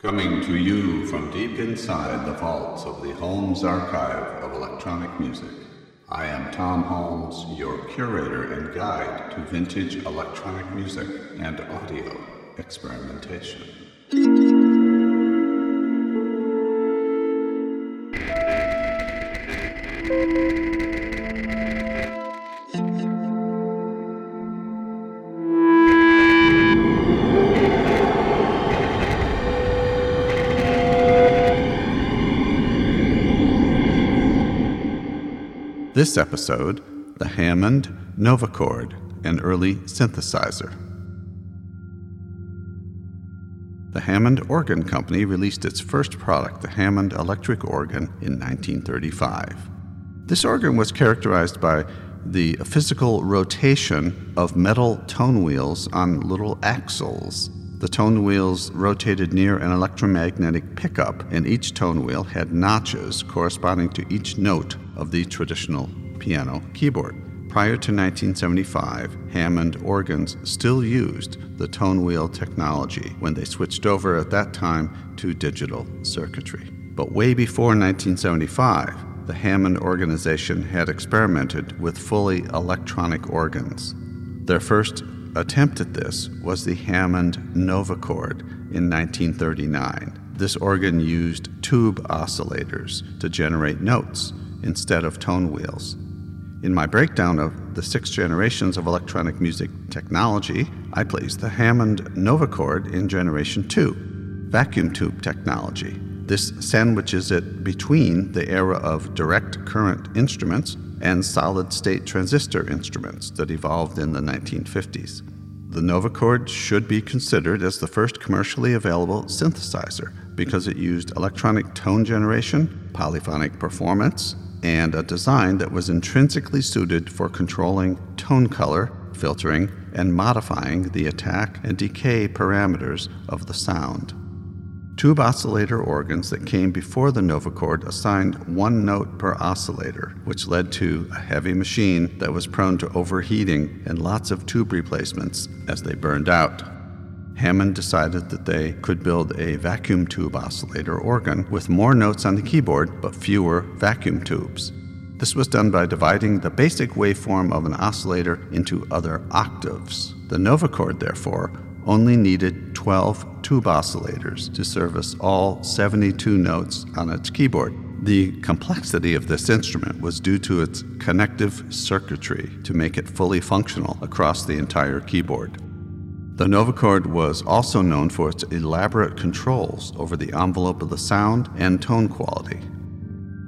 Coming to you from deep inside the vaults of the Holmes Archive of Electronic Music, I am Tom Holmes, your curator and guide to vintage electronic music and audio experimentation. This episode, the Hammond Novachord, an early synthesizer. The Hammond Organ Company released its first product, the Hammond Electric Organ, in 1935. This organ was characterized by the physical rotation of metal tone wheels on little axles. The tone wheels rotated near an electromagnetic pickup, and each tone wheel had notches corresponding to each note of the traditional piano keyboard. Prior to 1975, Hammond organs still used the tone wheel technology when they switched over at that time to digital circuitry. But way before 1975, the Hammond organization had experimented with fully electronic organs. Their first attempt at this was the Hammond Novachord in 1939. This organ used tube oscillators to generate notes instead of tone wheels. In my breakdown of the six generations of electronic music technology, I placed the Hammond Novachord in generation 2, vacuum tube technology. This sandwiches it between the era of direct current instruments and solid state transistor instruments that evolved in the 1950s. The Novachord should be considered as the first commercially available synthesizer because it used electronic tone generation, polyphonic performance, and a design that was intrinsically suited for controlling tone color, filtering, and modifying the attack and decay parameters of the sound. Tube oscillator organs that came before the Novachord assigned one note per oscillator, which led to a heavy machine that was prone to overheating and lots of tube replacements as they burned out. Hammond decided that they could build a vacuum tube oscillator organ with more notes on the keyboard but fewer vacuum tubes. This was done by dividing the basic waveform of an oscillator into other octaves. The Novachord, therefore, only needed 12 tube oscillators to service all 72 notes on its keyboard. The complexity of this instrument was due to its connective circuitry to make it fully functional across the entire keyboard. The Novachord was also known for its elaborate controls over the envelope of the sound and tone quality,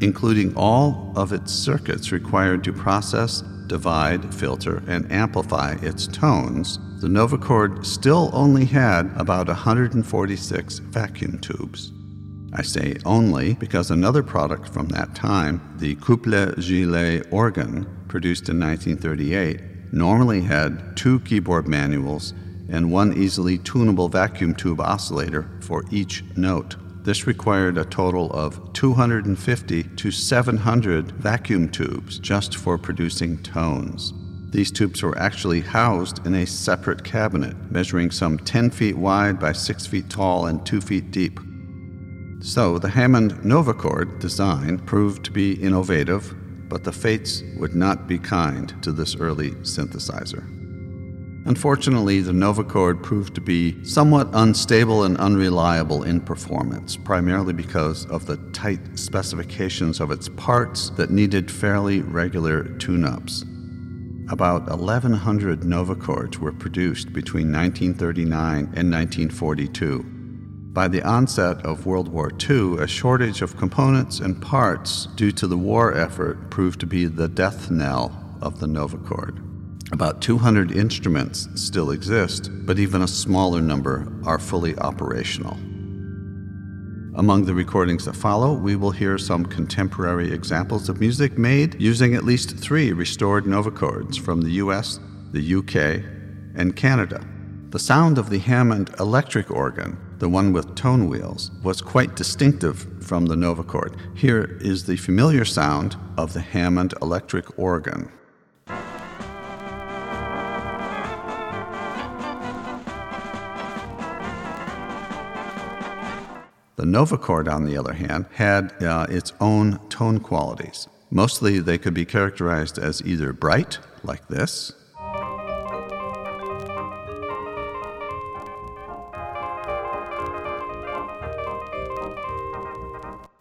including all of its circuits required to process, divide, filter, and amplify its tones. The Novachord still only had about 146 vacuum tubes. I say only because another product from that time, the Coupleux-Givelet organ, produced in 1938, normally had two keyboard manuals and one easily tunable vacuum tube oscillator for each note. This required a total of 250 to 700 vacuum tubes just for producing tones. These tubes were actually housed in a separate cabinet, measuring some 10 feet wide by 6 feet tall and 2 feet deep. So the Hammond Novachord design proved to be innovative, but the fates would not be kind to this early synthesizer. Unfortunately, the Novachord proved to be somewhat unstable and unreliable in performance, primarily because of the tight specifications of its parts that needed fairly regular tune ups. About 1,100 Novachords were produced between 1939 and 1942. By the onset of World War II, a shortage of components and parts due to the war effort proved to be the death knell of the Novachord. About 200 instruments still exist, but even a smaller number are fully operational. Among the recordings that follow, we will hear some contemporary examples of music made using at least three restored Novachords from the US, the UK, and Canada. The sound of the Hammond electric organ, the one with tone wheels, was quite distinctive from the Novachord. Here is the familiar sound of the Hammond electric organ. The Novachord, on the other hand, had uh, its own tone qualities. Mostly they could be characterized as either bright, like this,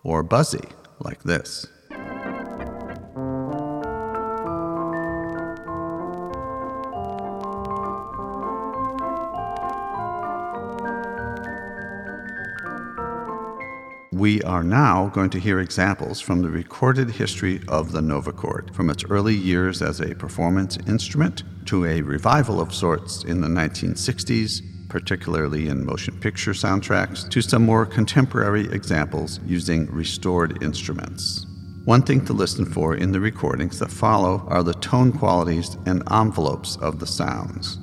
or buzzy, like this. We are now going to hear examples from the recorded history of the Novachord, from its early years as a performance instrument to a revival of sorts in the 1960s, particularly in motion picture soundtracks, to some more contemporary examples using restored instruments. One thing to listen for in the recordings that follow are the tone qualities and envelopes of the sounds.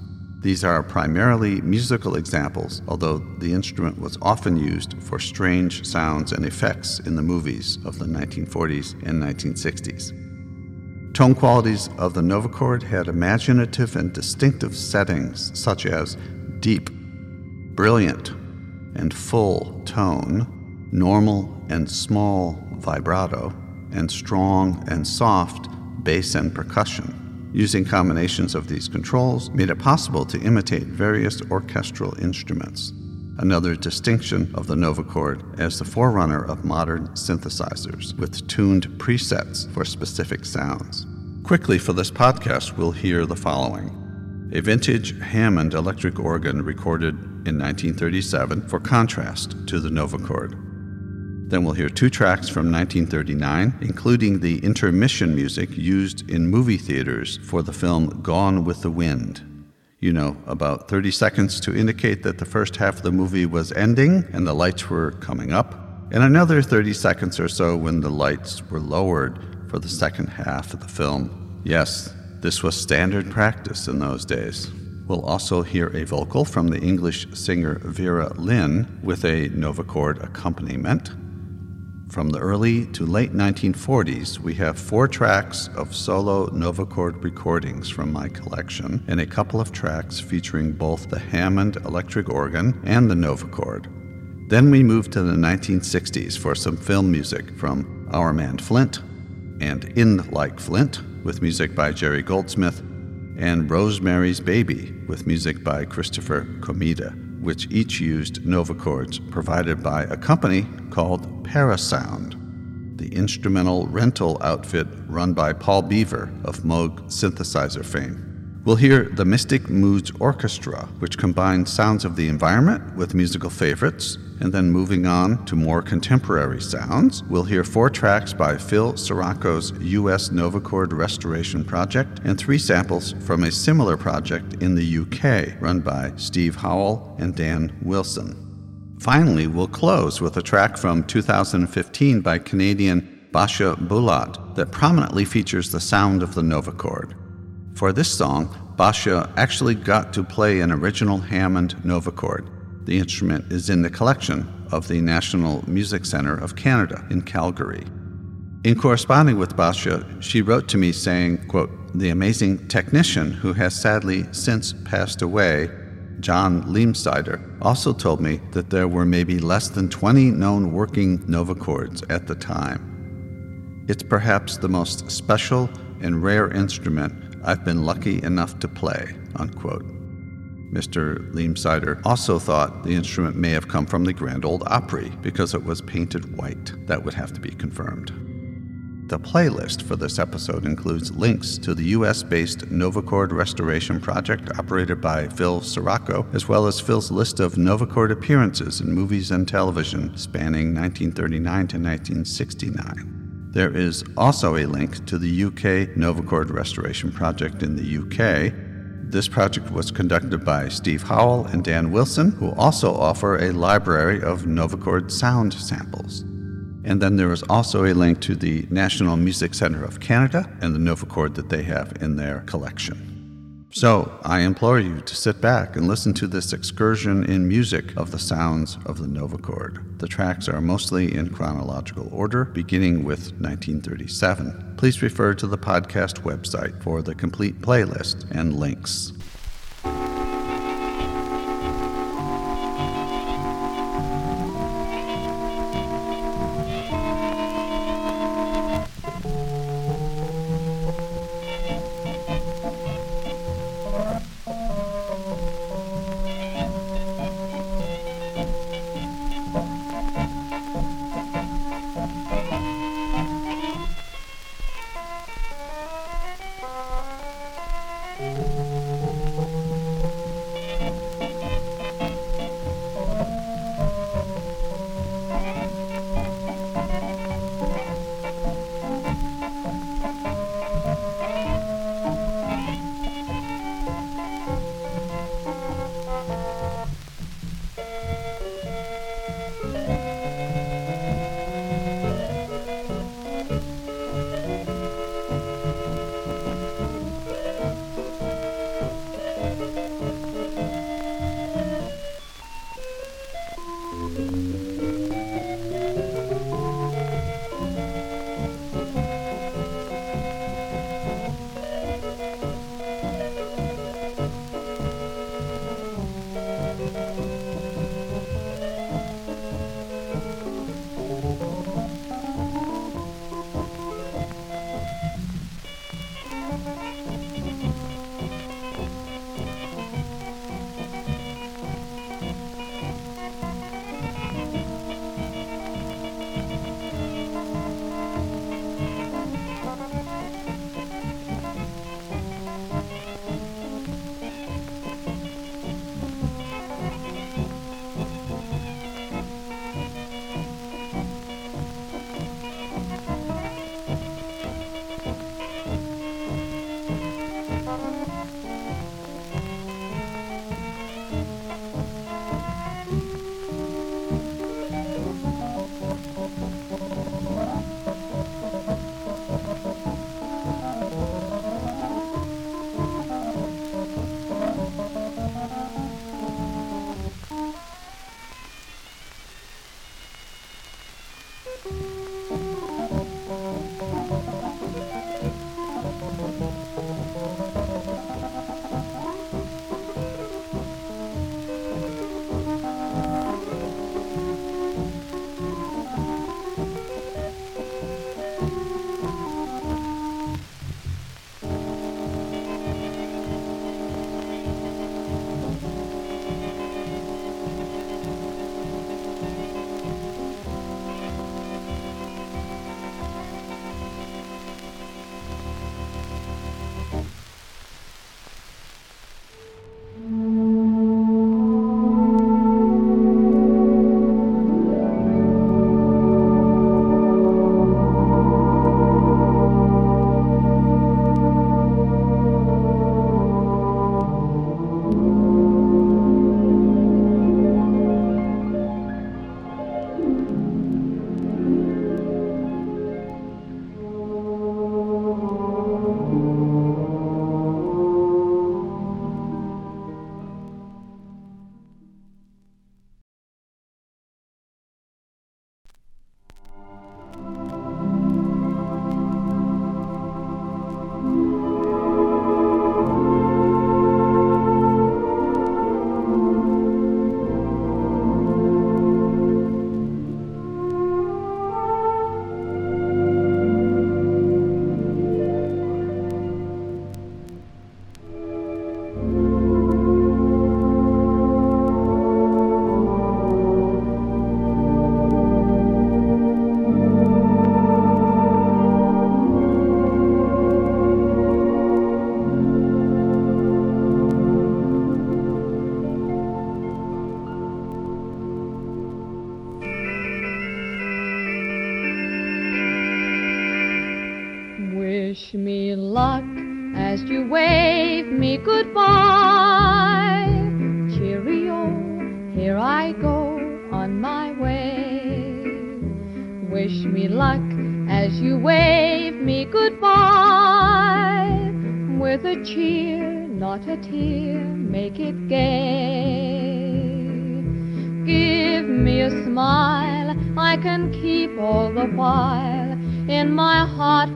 These are primarily musical examples, although the instrument was often used for strange sounds and effects in the movies of the 1940s and 1960s. Tone qualities of the Novachord had imaginative and distinctive settings such as deep, brilliant, and full tone, normal and small vibrato, and strong and soft bass and percussion. Using combinations of these controls made it possible to imitate various orchestral instruments. Another distinction of the Novachord as the forerunner of modern synthesizers, with tuned presets for specific sounds. Quickly for this podcast, we'll hear the following a vintage Hammond electric organ recorded in 1937 for contrast to the Novachord. Then we'll hear two tracks from 1939, including the intermission music used in movie theaters for the film Gone with the Wind. You know, about 30 seconds to indicate that the first half of the movie was ending and the lights were coming up, and another 30 seconds or so when the lights were lowered for the second half of the film. Yes, this was standard practice in those days. We'll also hear a vocal from the English singer Vera Lynn with a Novachord accompaniment. From the early to late 1940s, we have four tracks of solo Novachord recordings from my collection and a couple of tracks featuring both the Hammond electric organ and the Novachord. Then we move to the 1960s for some film music from Our Man Flint and In Like Flint with music by Jerry Goldsmith and Rosemary's Baby with music by Christopher Komeda which each used Novachords provided by a company called Parasound, the instrumental rental outfit run by Paul Beaver of Moog synthesizer fame. We'll hear the Mystic Moods Orchestra, which combines sounds of the environment with musical favorites. And then moving on to more contemporary sounds, we'll hear four tracks by Phil Cirocco's U.S. Novachord Restoration Project and three samples from a similar project in the UK run by Steve Howell and Dan Wilson. Finally, we'll close with a track from 2015 by Canadian Basia Bulat that prominently features the sound of the Novachord. For this song, Basia actually got to play an original Hammond Novachord. The instrument is in the collection of the National Music Centre of Canada in Calgary. In corresponding with Basia, she wrote to me saying, quote, The amazing technician who has sadly since passed away, John Leimseider, also told me that there were maybe less than 20 known working Novachords at the time. It's perhaps the most special and rare instrument I've been lucky enough to play, unquote. Mr. Leimseider also thought the instrument may have come from the Grand Old Opry because it was painted white. That would have to be confirmed. The playlist for this episode includes links to the US based Novachord restoration project operated by Phil Cirocco, as well as Phil's list of Novachord appearances in movies and television spanning 1939 to 1969. There is also a link to the UK Novachord Restoration Project in the UK. This project was conducted by Steve Howell and Dan Wilson, who also offer a library of Novachord sound samples. And then there is also a link to the National Music Centre of Canada and the Novachord that they have in their collection. So I implore you to sit back and listen to this excursion in music of the sounds of the Novachord. The tracks are mostly in chronological order, beginning with 1937. Please refer to the podcast website for the complete playlist and links.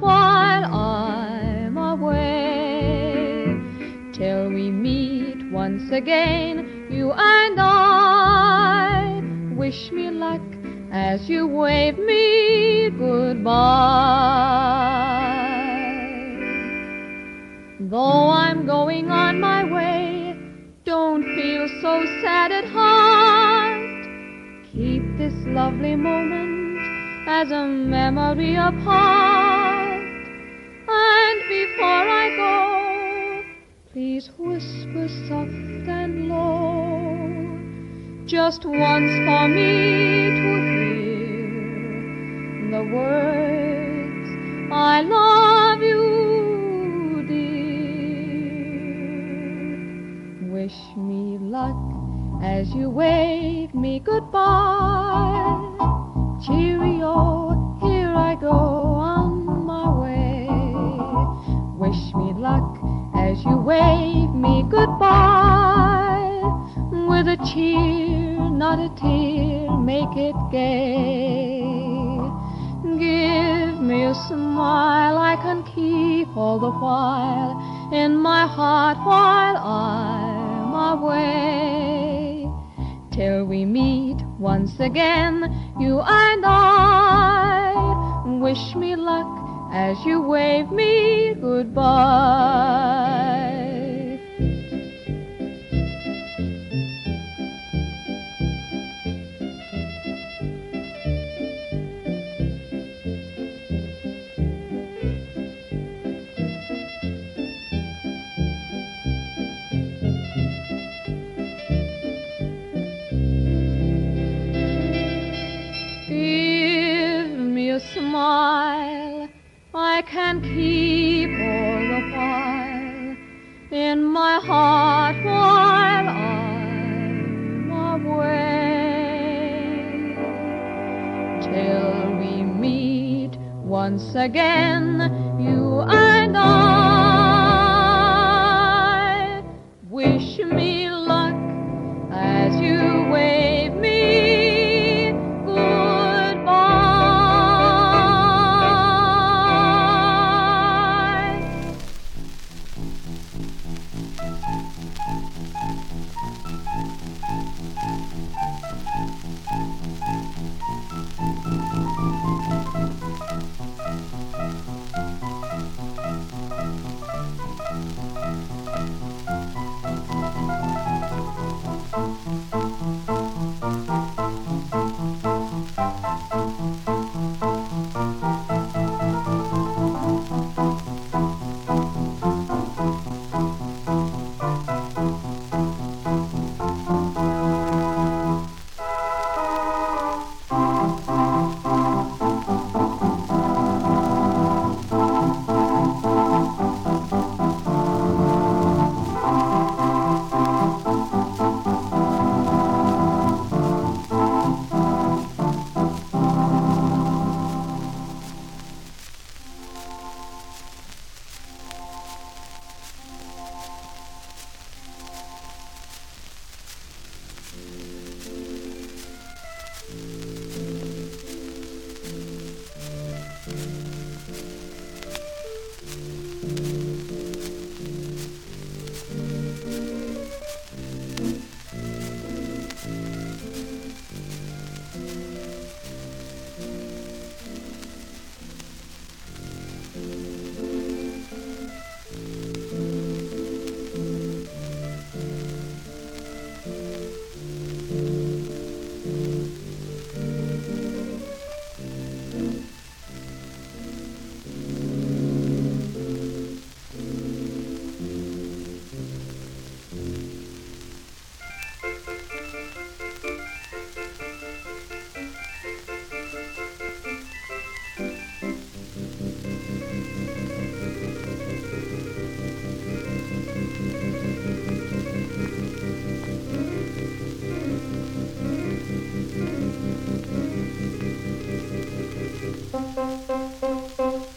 while I'm away. Till we meet once again, you and I. Wish me luck as you wave me goodbye. Though I'm going on my way, don't feel so sad at heart. Keep this lovely moment as a memory apart just once for me to hear the words I love you, dear. Wish me luck as you wave me goodbye. Cheerio, here I go Wish me luck as you wave me goodbye with a cheer not a tear, make it gay. Give me a smile I can keep all the while in my heart while I'm away. Till we meet once again, you and I. Wish me luck as you wave me goodbye. Give me a smile I can keep all the while in my heart while I'm away. Till we meet once again, you and I. Wish me luck as you wave Música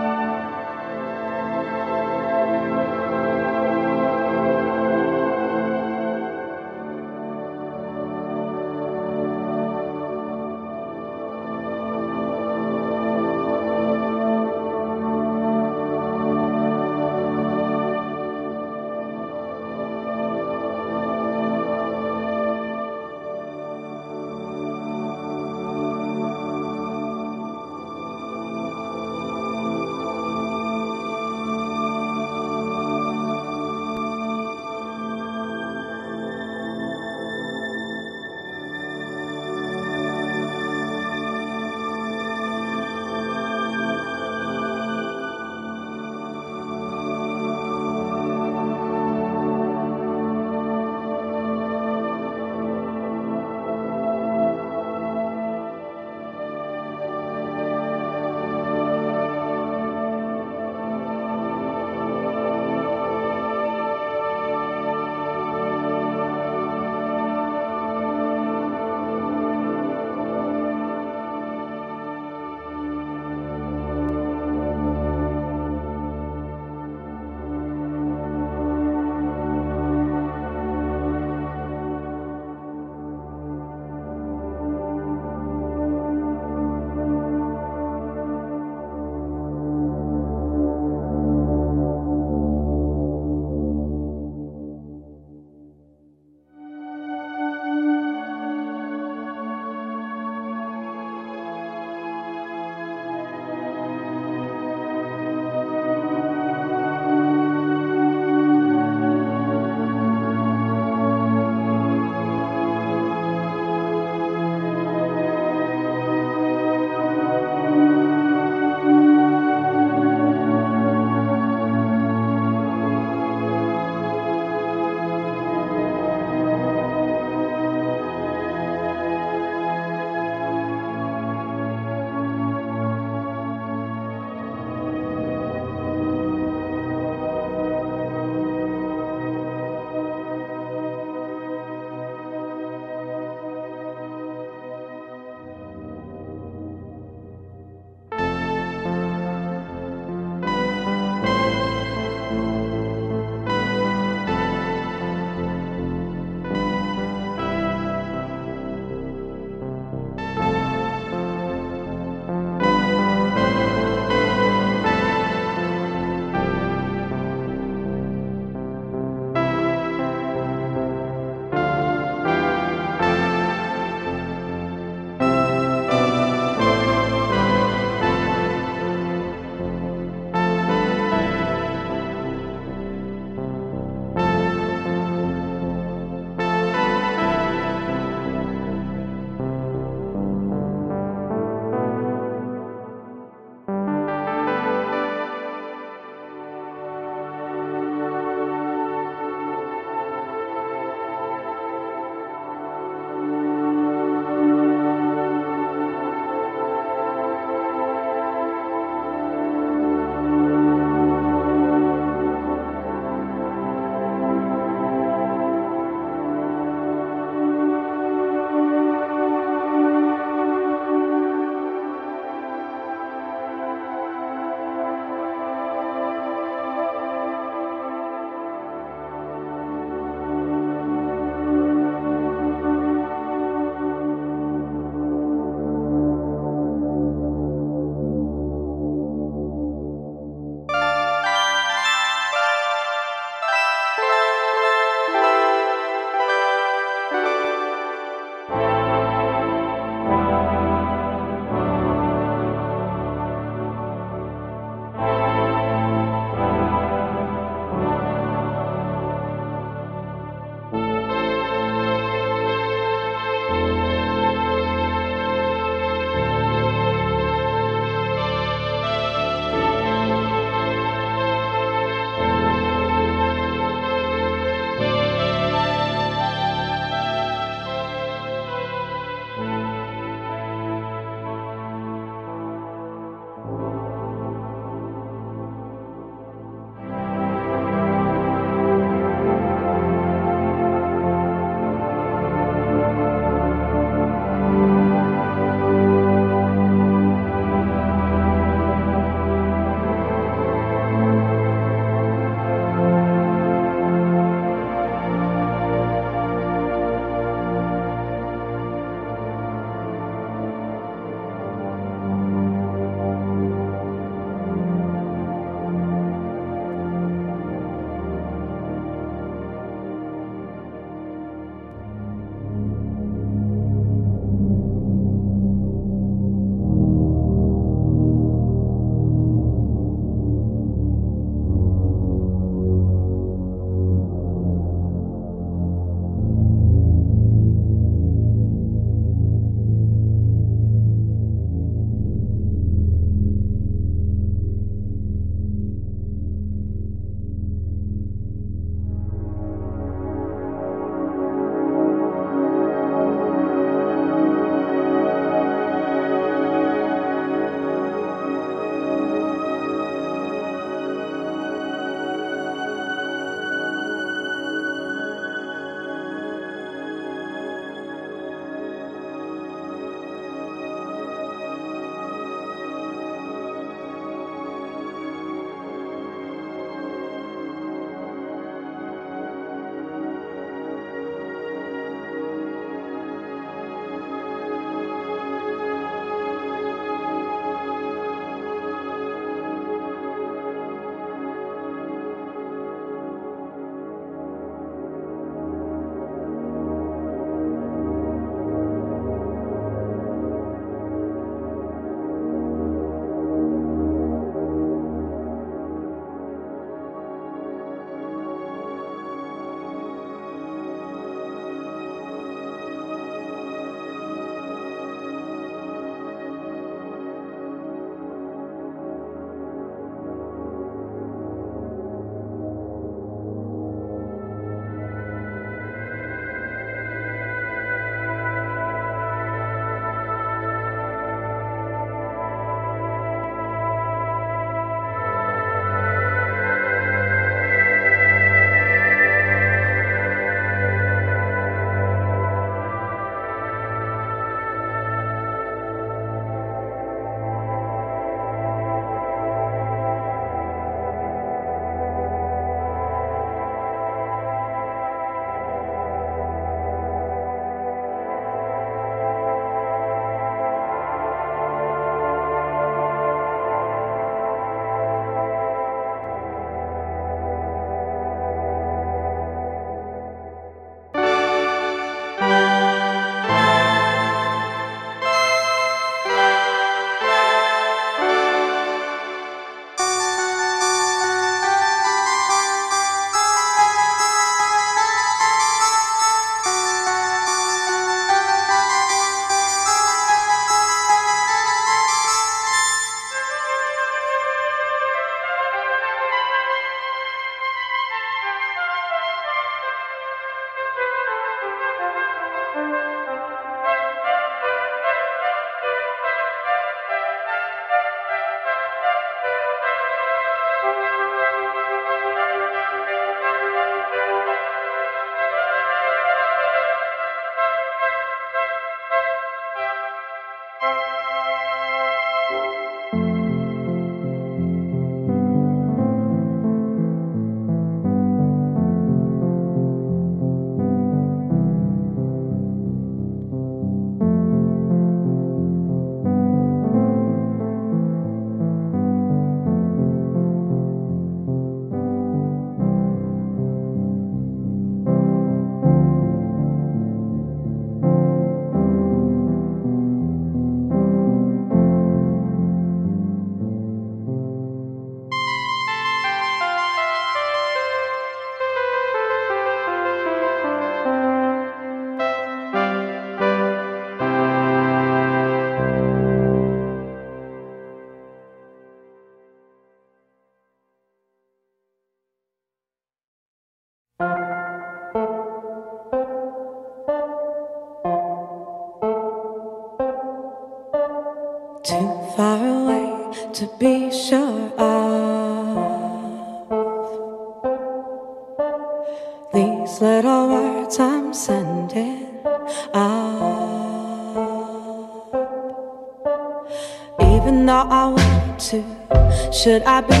should I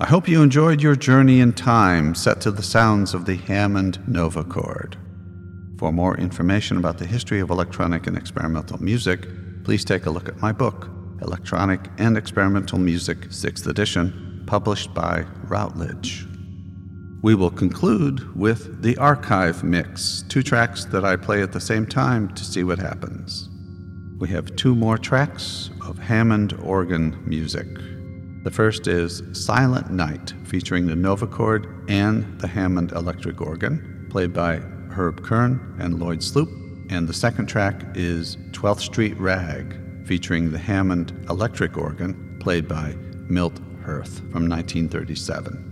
I hope you enjoyed your journey in time set to the sounds of the Hammond Novachord. For more information about the history of electronic and experimental music, please take a look at my book, Electronic and Experimental Music, 6th edition, published by Routledge. We will conclude with the archive mix, two tracks that I play at the same time to see what happens. We have two more tracks of Hammond organ music. The first is Silent Night, featuring the Novachord and the Hammond electric organ, played by Herb Kern and Lloyd Sloop. And the second track is 12th Street Rag, featuring the Hammond electric organ, played by Milt Herth from 1937.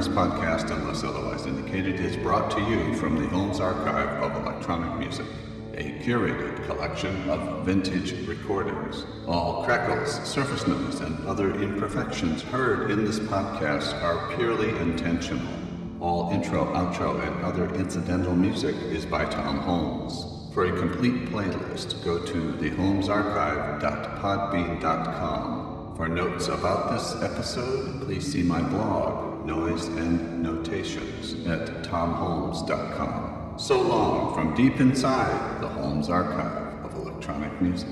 This podcast, unless otherwise indicated, is brought to you from the Holmes Archive of Electronic Music, a curated collection of vintage recordings. All crackles, surface noise, and other imperfections heard in this podcast are purely intentional. All intro, outro, and other incidental music is by Tom Holmes. For a complete playlist, go to theholmesarchive.podbean.com. For notes about this episode, please see my blog, Noise and Notations, at tomholmes.com. So long from deep inside the Holmes Archive of Electronic Music.